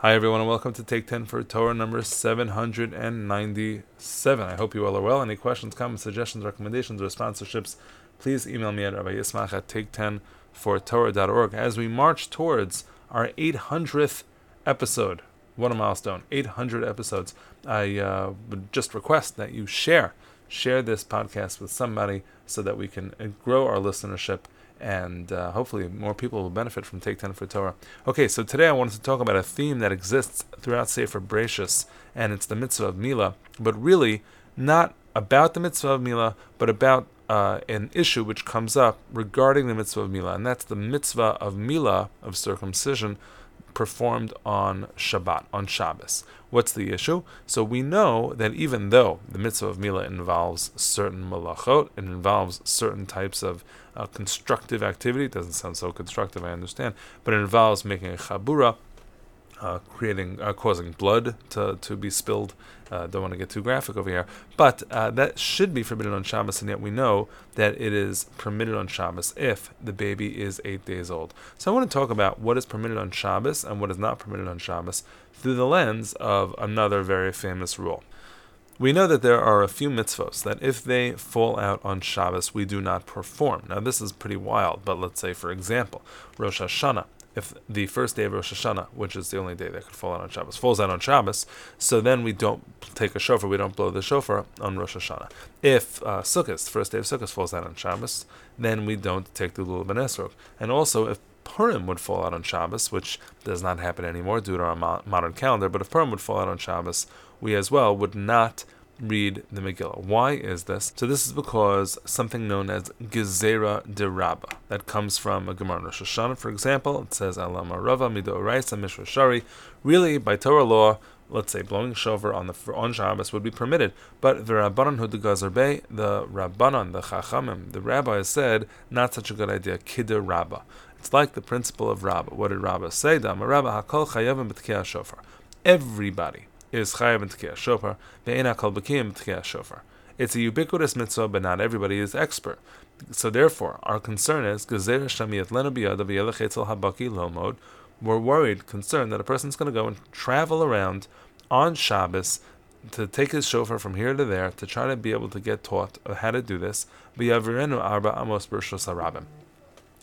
Hi, everyone, and welcome to Take 10 for Torah number 797. I hope you all are well. Any questions, comments, suggestions, recommendations, or sponsorships, please email me at Rabbi Yismach at take10 for Torah.org as we march towards our 800th episode. What a milestone! 800 episodes. I uh, would just request that you share share this podcast with somebody so that we can uh, grow our listenership and uh, hopefully more people will benefit from Take 10 for Torah. Okay, so today I wanted to talk about a theme that exists throughout Sefer Bereshis, and it's the mitzvah of Mila, but really not about the mitzvah of Mila, but about uh, an issue which comes up regarding the mitzvah of Mila, and that's the mitzvah of Mila, of circumcision, performed on Shabbat, on Shabbos. What's the issue? So we know that even though the mitzvah of Mila involves certain malachot, it involves certain types of uh, constructive activity, it doesn't sound so constructive, I understand, but it involves making a chabura, uh, creating, uh, causing blood to, to be spilled. Uh, don't want to get too graphic over here, but uh, that should be forbidden on Shabbos, and yet we know that it is permitted on Shabbos if the baby is eight days old. So I want to talk about what is permitted on Shabbos and what is not permitted on Shabbos through the lens of another very famous rule. We know that there are a few mitzvos that if they fall out on Shabbos, we do not perform. Now, this is pretty wild, but let's say, for example, Rosh Hashanah if the first day of Rosh Hashanah, which is the only day that could fall out on Shabbos, falls out on Shabbos, so then we don't take a shofar, we don't blow the shofar on Rosh Hashanah. If uh, Sukkot, first day of Sukkot, falls out on Shabbos, then we don't take the Lulav and Esrog. And also, if Purim would fall out on Shabbos, which does not happen anymore due to our mo- modern calendar, but if Purim would fall out on Shabbos, we as well would not read the Megillah. Why is this? So this is because something known as Gezerah de Rabba that comes from a Gemara Rosh Hashanah, for example. It says Alama Rava Mido Raisa Mishra. Really, by Torah law, let's say blowing shofar on the on Shabbos would be permitted, but the Rabbanon Hudagar Bey, the Rabbanon, the Chachamim, the rabbis said not such a good idea. Kidder Rabba. It's like the principle of Rabba. What did Rabba say? Dama Rabba Hakol Chayavim Shofar. Everybody is chayav in tkiyah shofar, ve'ena kol b'kiyim tkiyah shofar. It's a ubiquitous mitzvah, but not everybody is expert. So therefore, our concern is gezer shamiyat lenu biyada v'yelech habaki lomod. We're worried, concerned that a person's going to go and travel around on Shabbos to take his shofar from here to there to try to be able to get taught how to do this. V'yavirenu arba amos b'rshos harabim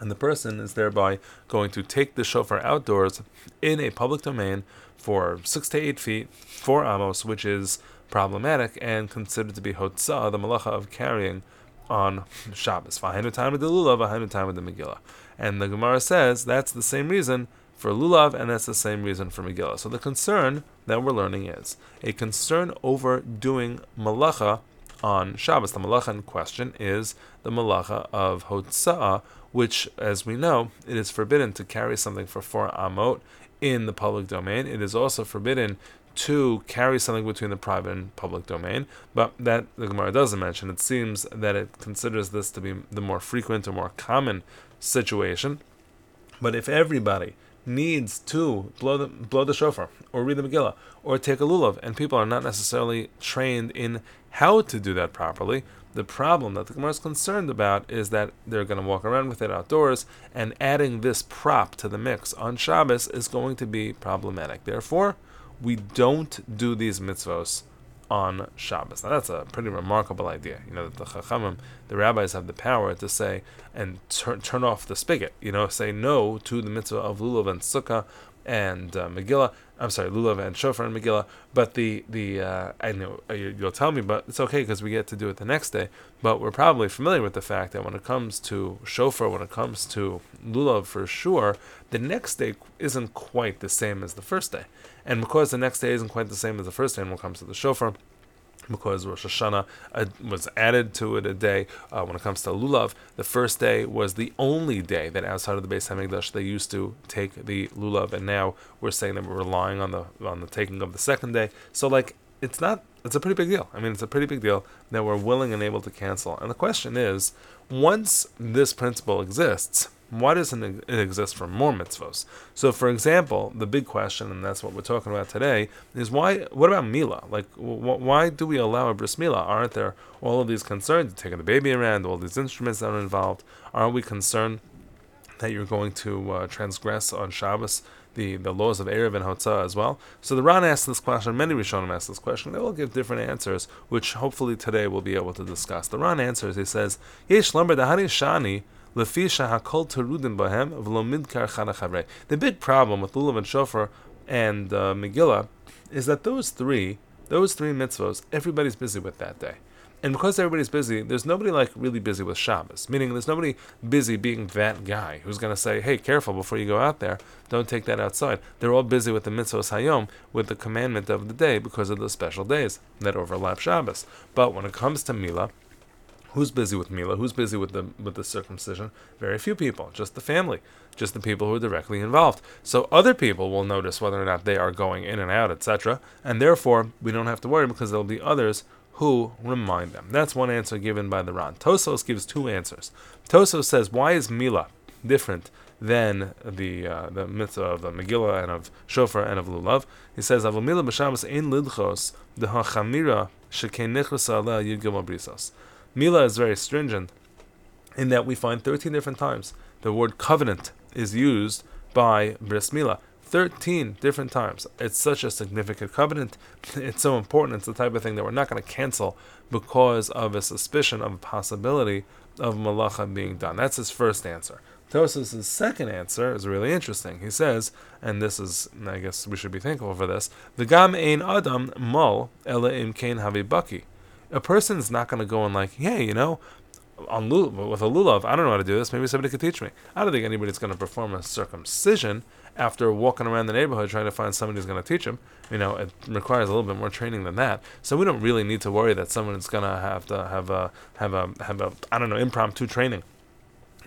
and the person is thereby going to take the shofar outdoors in a public domain for six to eight feet, four amos, which is problematic and considered to be hotzah, the malacha of carrying on Shabbos. V'hainu time with the lulav, v'hainu time with the Megillah. And the Gemara says that's the same reason for lulav, and that's the same reason for Megillah. So the concern that we're learning is a concern over doing malacha on Shabbos. The malacha in question is the malacha of hotzah, which, as we know, it is forbidden to carry something for four amot in the public domain. It is also forbidden to carry something between the private and public domain, but that the Gemara doesn't mention. It seems that it considers this to be the more frequent or more common situation. But if everybody needs to blow the blow the shofar or read the Megillah or take a lulav, and people are not necessarily trained in how to do that properly, the problem that the Gemara is concerned about is that they're going to walk around with it outdoors, and adding this prop to the mix on Shabbos is going to be problematic. Therefore, we don't do these mitzvos on Shabbos. Now that's a pretty remarkable idea. You know that the Chachamim, the rabbis, have the power to say and turn turn off the spigot. You know, say no to the mitzvah of lulav and sukkah and uh, Megillah. I'm sorry, Lulav and Shofar and Megillah. But the the uh, I know uh, you'll tell me, but it's okay because we get to do it the next day. But we're probably familiar with the fact that when it comes to Shofar, when it comes to Lulav for sure, the next day isn't quite the same as the first day. And because the next day isn't quite the same as the first day, when it comes to the Shofar, because Rosh Hashanah uh, was added to it a day. Uh, when it comes to Lulav, the first day was the only day that outside of the Beis Hamikdash they used to take the Lulav, and now we're saying that we're relying on the on the taking of the second day. So like it's not it's a pretty big deal. I mean, it's a pretty big deal that we're willing and able to cancel. And the question is, once this principle exists, why doesn't it exist for more mitzvos? So, for example, the big question, and that's what we're talking about today, is why? What about Mila? Like, wh- why do we allow a bris Mila? Aren't there all of these concerns? Taking the baby around, all these instruments that are involved. Aren't we concerned that you're going to uh, transgress on Shabbos the, the laws of Eruv and Hotzah as well. So the Ran asked this question, many Rishonim asked this question. They will give different answers, which hopefully today we'll be able to discuss. The Ran answers, he says, Yesh lamber dahani shani the big problem with Lulav and Shofar and uh, Megillah is that those three, those three mitzvos, everybody's busy with that day. And because everybody's busy, there's nobody like really busy with Shabbos. Meaning, there's nobody busy being that guy who's going to say, "Hey, careful before you go out there. Don't take that outside." They're all busy with the mitzvos hayom, with the commandment of the day, because of the special days that overlap Shabbos. But when it comes to Milah, Who's busy with Mila? Who's busy with the with the circumcision? Very few people, just the family, just the people who are directly involved. So other people will notice whether or not they are going in and out, etc. And therefore, we don't have to worry because there'll be others who remind them. That's one answer given by the Ran. Tosfos gives two answers. Tosfos says, why is Mila different than the uh, the mitzvah of the Megillah and of Shofar and of Lulav? He says, Avomila b'Shabbos ein lidchos the hachamira sheken nichras aleh yid brisas. Mila is very stringent in that we find 13 different times the word covenant is used by Bris Mila. 13 different times. It's such a significant covenant. It's so important. It's the type of thing that we're not going to cancel because of a suspicion of a possibility of malacha being done. That's his first answer. Tosfos' second answer is really interesting. He says, and this is, I guess we should be thankful for this, the gam ein adam mol ela im kain havibaki a person's not going to go and like, hey, you know, on lulav, with a lulav, I don't know how to do this. Maybe somebody could teach me. I don't think anybody's going to perform a circumcision after walking around the neighborhood trying to find somebody who's going to teach them. You know, it requires a little bit more training than that. So we don't really need to worry that someone's going to have to have a have a have a I don't know impromptu training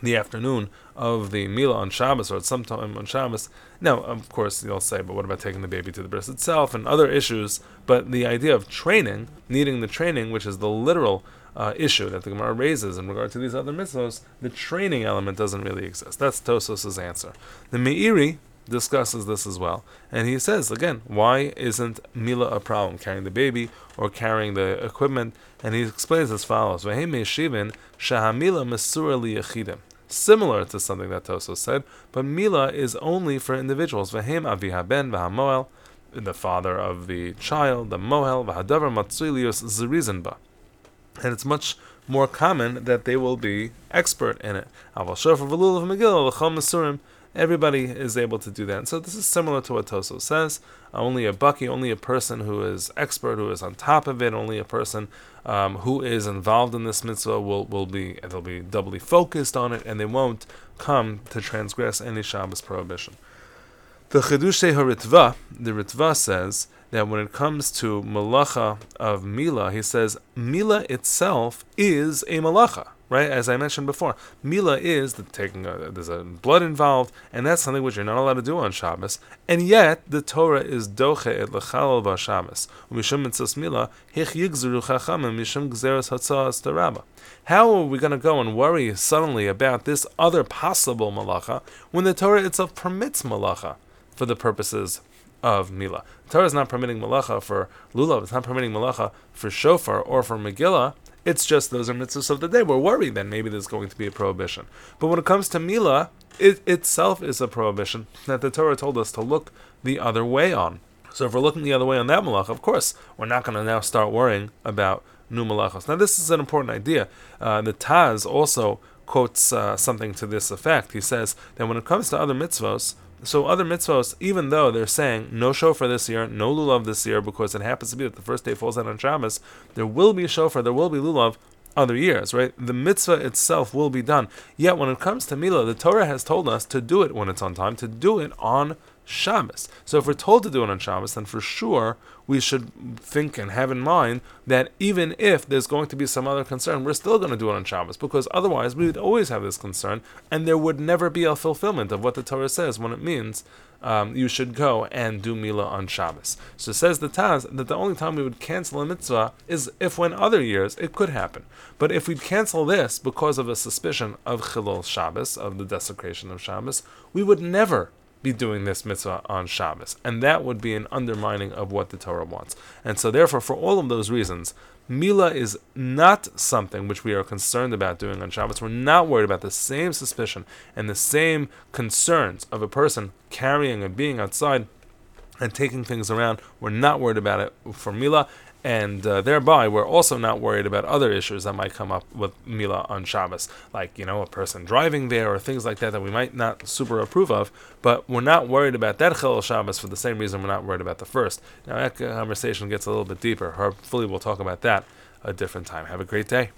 the afternoon of the Mila on Shabbos or at some time on Shabbos. Now, of course, you'll say, but what about taking the baby to the bris itself and other issues? But the idea of training, needing the training, which is the literal uh, issue that the Gemara raises in regard to these other mitzvahs, the training element doesn't really exist. That's Tosfos's answer. The Meiri discusses this as well, and he says again, why isn't Mila a problem carrying the baby or carrying the equipment? And he explains as follows: similar to something that Toso said, but Mila is only for individuals. V'hem avihaben v'hamoel, the father of the child, the mohel, v'hadavar matzuilius zirizenba. And it's much more common that they will be expert in it. Aval shofar v'lulav megillah mesurim Everybody is able to do that. And so this is similar to what Toso says. Uh, only a baki, only a person who is expert, who is on top of it, only a person um, who is involved in this mitzvah will, will be they'll be doubly focused on it, and they won't come to transgress any Shabbos prohibition. The Chedushe HaRitva, the Ritva says that when it comes to malacha of Mila, he says Mila itself is a malacha right? As I mentioned before, Mila is the taking a, there's a blood involved, and that's something which you're not allowed to do on Shabbos. And yet the Torah is doche et lechalal v'Shabbos. Mila hich yigzuru chachamim mishum. How are we going to go and worry suddenly about this other possible malacha when the Torah itself permits malacha for the purposes of Mila? The Torah is not permitting malacha for lulav. It's not permitting malacha for shofar or for Megillah it's just those are mitzvahs of the day. We're worried then maybe there's going to be a prohibition. But when it comes to Mila, it itself is a prohibition that the Torah told us to look the other way on. So if we're looking the other way on that malach, of course, we're not going to now start worrying about new malachos. Now this is an important idea. Uh, the Taz also quotes uh, something to this effect. He says that when it comes to other mitzvahs, so other mitzvahs, even though they're saying no shofar this year, no lulav this year, because it happens to be that the first day falls out on Shabbos, there will be shofar, there will be lulav other years, right? The mitzvah itself will be done. Yet when it comes to Mila, the Torah has told us to do it when it's on time, to do it on Shabbos. So if we're told to do it on Shabbos, then for sure we should think and have in mind that even if there's going to be some other concern, we're still going to do it on Shabbos because otherwise we would always have this concern and there would never be a fulfillment of what the Torah says when it means um, you should go and do Mila on Shabbos. So says the Taz that the only time we would cancel a mitzvah is if when other years it could happen. But if we'd cancel this because of a suspicion of Chilul Shabbos, of the desecration of Shabbos, we would never be doing this mitzvah on Shabbos. And that would be an undermining of what the Torah wants. And so, therefore, for all of those reasons, Mila is not something which we are concerned about doing on Shabbos. We're not worried about the same suspicion and the same concerns of a person carrying and being outside and taking things around. We're not worried about it for Mila and uh, thereby we're also not worried about other issues that might come up with Mila on Shabbos, like you know a person driving there or things like that that we might not super approve of. But we're not worried about that Chil Shabbos for the same reason we're not worried about the first. Now that conversation gets a little bit deeper. Hopefully, we'll talk about that a different time. Have a great day.